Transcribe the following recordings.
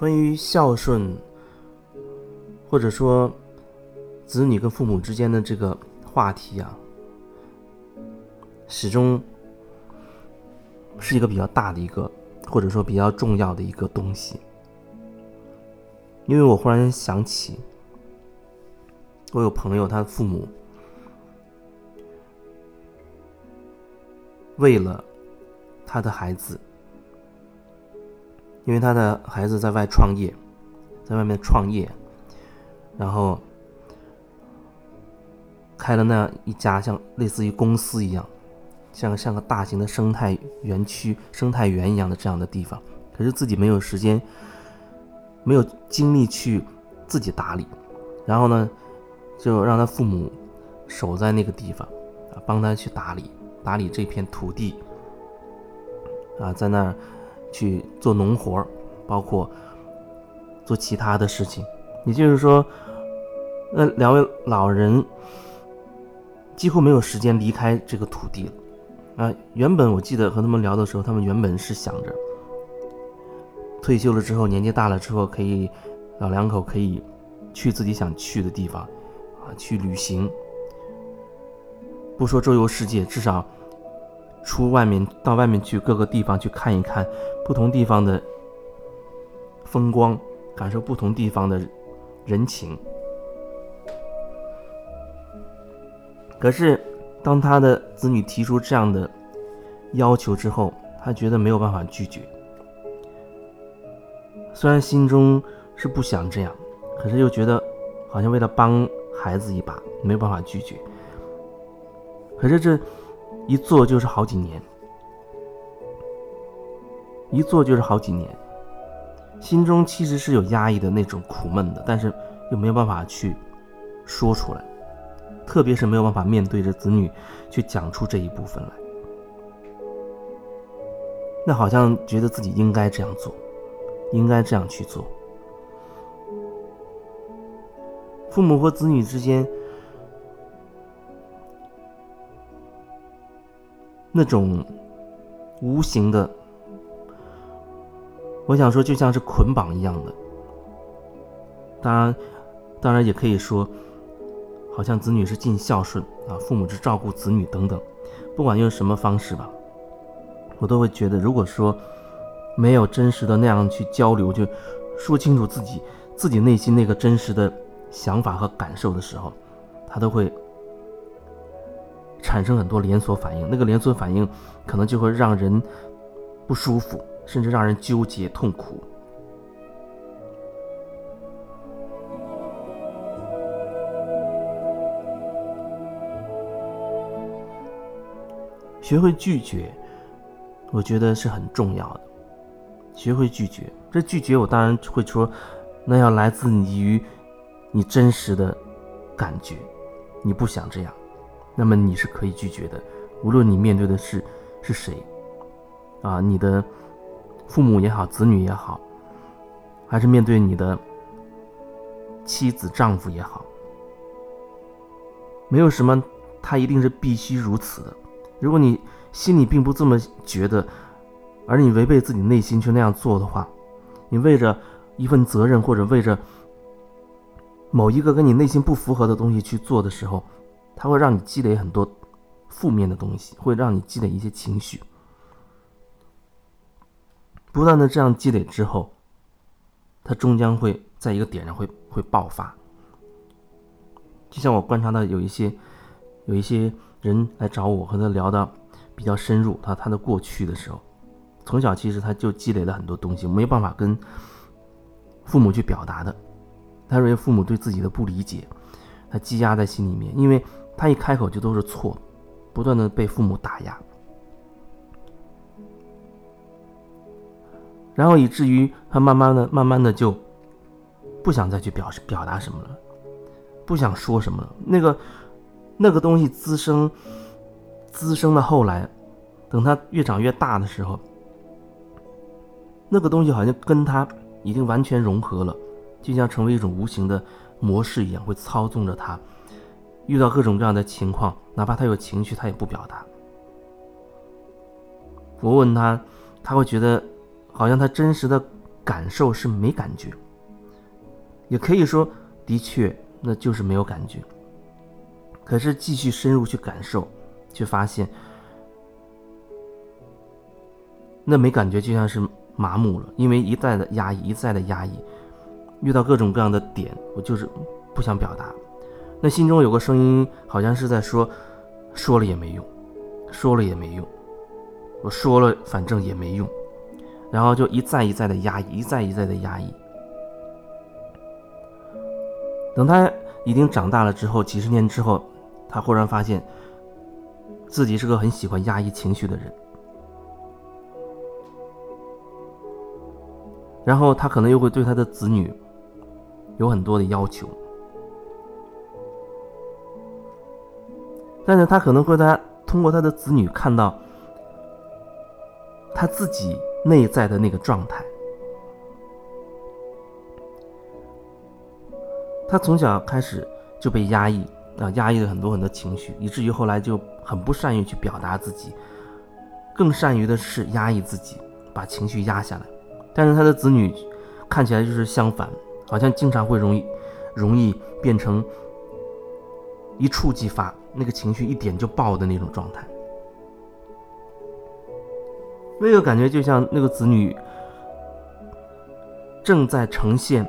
关于孝顺，或者说子女跟父母之间的这个话题啊，始终是一个比较大的一个，或者说比较重要的一个东西。因为我忽然想起，我有朋友，他的父母为了他的孩子。因为他的孩子在外创业，在外面创业，然后开了那样一家像类似于公司一样，像像个大型的生态园区、生态园一样的这样的地方，可是自己没有时间，没有精力去自己打理，然后呢，就让他父母守在那个地方，啊，帮他去打理打理这片土地，啊，在那儿。去做农活儿，包括做其他的事情。也就是说，那两位老人几乎没有时间离开这个土地了。啊，原本我记得和他们聊的时候，他们原本是想着退休了之后，年纪大了之后，可以老两口可以去自己想去的地方啊，去旅行。不说周游世界，至少。出外面，到外面去各个地方去看一看，不同地方的风光，感受不同地方的人情。可是，当他的子女提出这样的要求之后，他觉得没有办法拒绝。虽然心中是不想这样，可是又觉得好像为了帮孩子一把，没有办法拒绝。可是这。一做就是好几年，一做就是好几年，心中其实是有压抑的那种苦闷的，但是又没有办法去说出来，特别是没有办法面对着子女去讲出这一部分来，那好像觉得自己应该这样做，应该这样去做，父母和子女之间。那种无形的，我想说，就像是捆绑一样的。当然，当然也可以说，好像子女是尽孝顺啊，父母是照顾子女等等。不管用什么方式吧，我都会觉得，如果说没有真实的那样去交流，就说清楚自己自己内心那个真实的想法和感受的时候，他都会。产生很多连锁反应，那个连锁反应可能就会让人不舒服，甚至让人纠结痛苦。学会拒绝，我觉得是很重要的。学会拒绝，这拒绝我当然会说，那要来自于你真实的感觉，你不想这样。那么你是可以拒绝的，无论你面对的是是谁，啊，你的父母也好，子女也好，还是面对你的妻子、丈夫也好，没有什么他一定是必须如此的。如果你心里并不这么觉得，而你违背自己内心去那样做的话，你为着一份责任或者为着某一个跟你内心不符合的东西去做的时候。它会让你积累很多负面的东西，会让你积累一些情绪，不断的这样积累之后，它终将会在一个点上会会爆发。就像我观察到有一些有一些人来找我和他聊到比较深入，他他的过去的时候，从小其实他就积累了很多东西，没有办法跟父母去表达的，他认为父母对自己的不理解，他积压在心里面，因为。他一开口就都是错，不断的被父母打压，然后以至于他慢慢的、慢慢的就不想再去表示、表达什么了，不想说什么了。那个那个东西滋生、滋生的后来，等他越长越大的时候，那个东西好像跟他已经完全融合了，就像成为一种无形的模式一样，会操纵着他。遇到各种各样的情况，哪怕他有情绪，他也不表达。我问他，他会觉得好像他真实的感受是没感觉，也可以说的确那就是没有感觉。可是继续深入去感受，却发现那没感觉就像是麻木了，因为一再的压抑，一再的压抑，遇到各种各样的点，我就是不想表达。那心中有个声音，好像是在说，说了也没用，说了也没用，我说了反正也没用，然后就一再一再的压抑，一再一再的压抑。等他已经长大了之后，几十年之后，他忽然发现自己是个很喜欢压抑情绪的人，然后他可能又会对他的子女有很多的要求。但是他可能会他通过他的子女看到他自己内在的那个状态。他从小开始就被压抑啊，压抑了很多很多情绪，以至于后来就很不善于去表达自己，更善于的是压抑自己，把情绪压下来。但是他的子女看起来就是相反，好像经常会容易容易变成一触即发。那个情绪一点就爆的那种状态，那个感觉就像那个子女正在呈现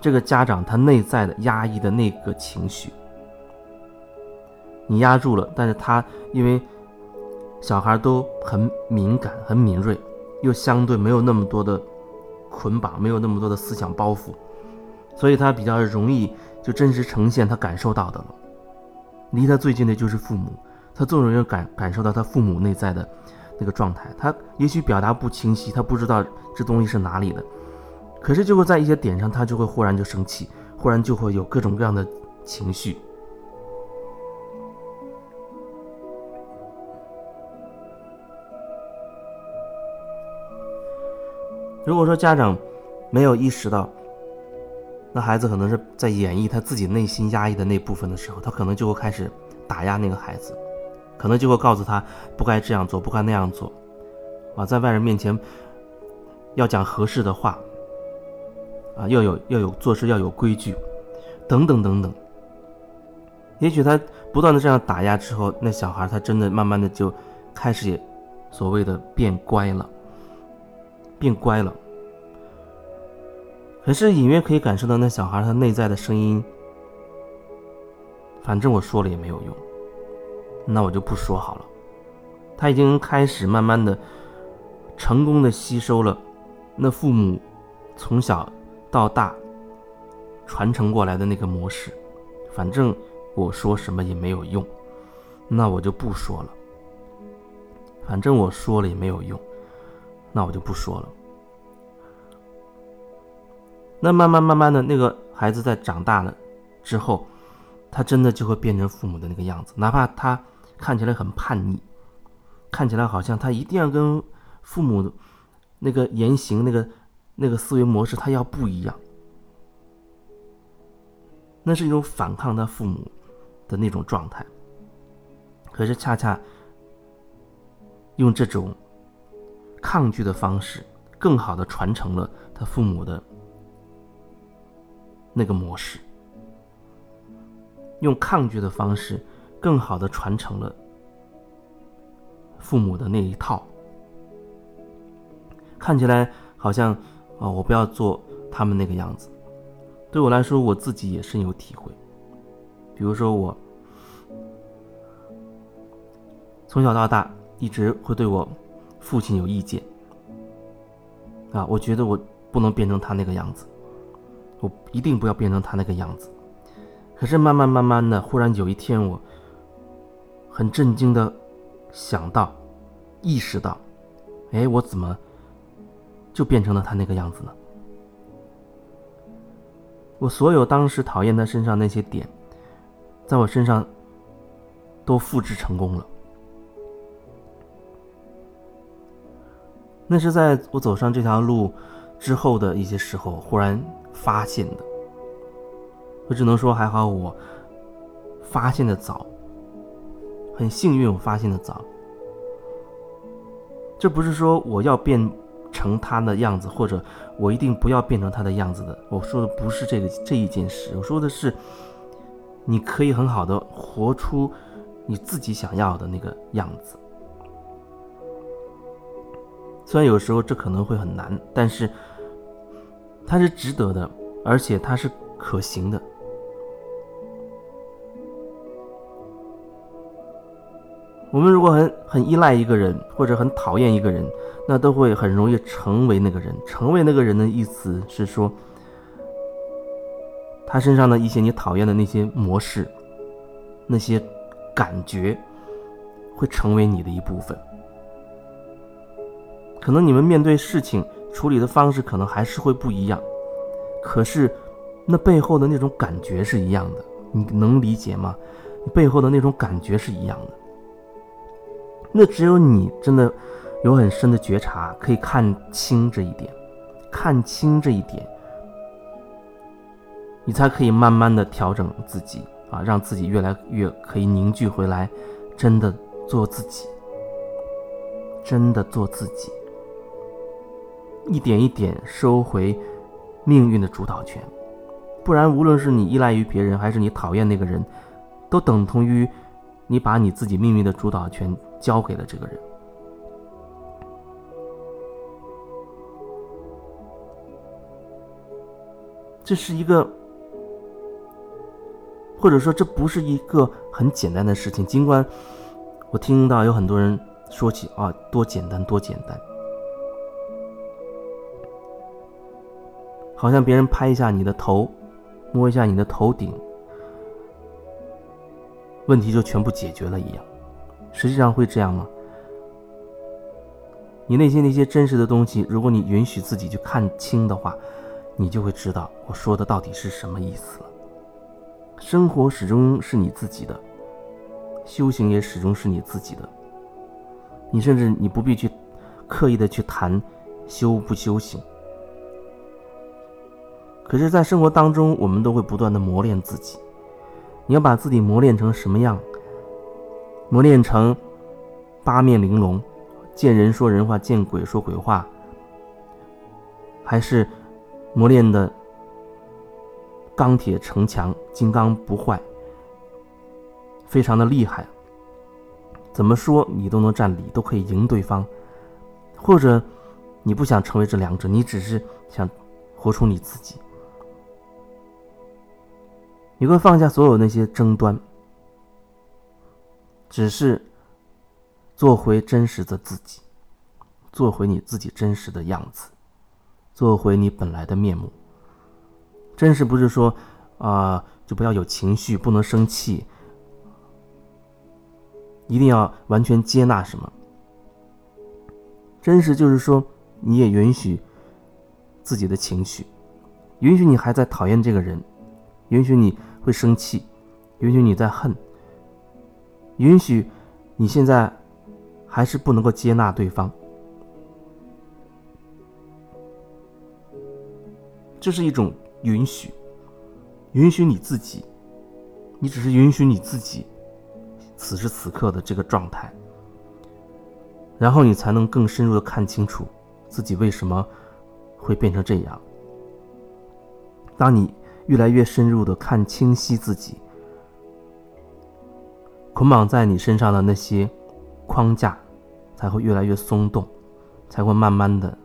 这个家长他内在的压抑的那个情绪，你压住了，但是他因为小孩都很敏感、很敏锐，又相对没有那么多的捆绑，没有那么多的思想包袱，所以他比较容易就真实呈现他感受到的了。离他最近的就是父母，他最容易感感受到他父母内在的那个状态。他也许表达不清晰，他不知道这东西是哪里的，可是就会在一些点上，他就会忽然就生气，忽然就会有各种各样的情绪。如果说家长没有意识到，那孩子可能是在演绎他自己内心压抑的那部分的时候，他可能就会开始打压那个孩子，可能就会告诉他不该这样做，不该那样做，啊，在外人面前要讲合适的话，啊，要有要有做事要有规矩，等等等等。也许他不断的这样打压之后，那小孩他真的慢慢的就开始所谓的变乖了，变乖了。可是隐约可以感受到那小孩他内在的声音。反正我说了也没有用，那我就不说好了。他已经开始慢慢的、成功的吸收了那父母从小到大传承过来的那个模式。反正我说什么也没有用，那我就不说了。反正我说了也没有用，那我就不说了。那慢慢慢慢的那个孩子在长大了之后，他真的就会变成父母的那个样子，哪怕他看起来很叛逆，看起来好像他一定要跟父母那个言行、那个那个思维模式他要不一样，那是一种反抗他父母的那种状态。可是恰恰用这种抗拒的方式，更好的传承了他父母的。那个模式，用抗拒的方式，更好的传承了父母的那一套。看起来好像啊，我不要做他们那个样子。对我来说，我自己也深有体会。比如说，我从小到大一直会对我父亲有意见啊，我觉得我不能变成他那个样子。我一定不要变成他那个样子。可是慢慢慢慢的，忽然有一天，我很震惊的想到，意识到，哎，我怎么就变成了他那个样子呢？我所有当时讨厌他身上那些点，在我身上都复制成功了。那是在我走上这条路之后的一些时候，忽然。发现的，我只能说还好，我发现的早，很幸运，我发现的早。这不是说我要变成他的样子，或者我一定不要变成他的样子的。我说的不是这个这一件事，我说的是，你可以很好的活出你自己想要的那个样子。虽然有时候这可能会很难，但是它是值得的，而且它是可行的。我们如果很很依赖一个人，或者很讨厌一个人，那都会很容易成为那个人。成为那个人的意思是说，他身上的一些你讨厌的那些模式、那些感觉，会成为你的一部分。可能你们面对事情处理的方式可能还是会不一样，可是那背后的那种感觉是一样的，你能理解吗？背后的那种感觉是一样的。那只有你真的有很深的觉察，可以看清这一点，看清这一点，你才可以慢慢的调整自己啊，让自己越来越可以凝聚回来，真的做自己，真的做自己。一点一点收回命运的主导权，不然无论是你依赖于别人，还是你讨厌那个人，都等同于你把你自己命运的主导权交给了这个人。这是一个，或者说这不是一个很简单的事情。尽管我听到有很多人说起啊，多简单，多简单。好像别人拍一下你的头，摸一下你的头顶，问题就全部解决了一样。实际上会这样吗？你内心那些真实的东西，如果你允许自己去看清的话，你就会知道我说的到底是什么意思了。生活始终是你自己的，修行也始终是你自己的。你甚至你不必去刻意的去谈修不修行。可是，在生活当中，我们都会不断的磨练自己。你要把自己磨练成什么样？磨练成八面玲珑，见人说人话，见鬼说鬼话，还是磨练的钢铁城墙，金刚不坏，非常的厉害？怎么说你都能占理，都可以赢对方？或者你不想成为这两者，你只是想活出你自己？你会放下所有那些争端，只是做回真实的自己，做回你自己真实的样子，做回你本来的面目。真实不是说啊，就不要有情绪，不能生气，一定要完全接纳什么。真实就是说，你也允许自己的情绪，允许你还在讨厌这个人，允许你。会生气，允许你在恨，允许你现在还是不能够接纳对方，这是一种允许，允许你自己，你只是允许你自己此时此刻的这个状态，然后你才能更深入的看清楚自己为什么会变成这样。当你。越来越深入的看清晰自己，捆绑在你身上的那些框架，才会越来越松动，才会慢慢的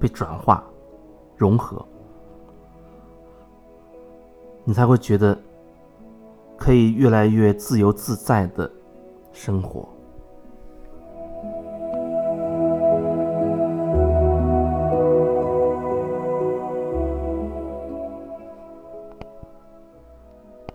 被转化、融合，你才会觉得可以越来越自由自在的生活。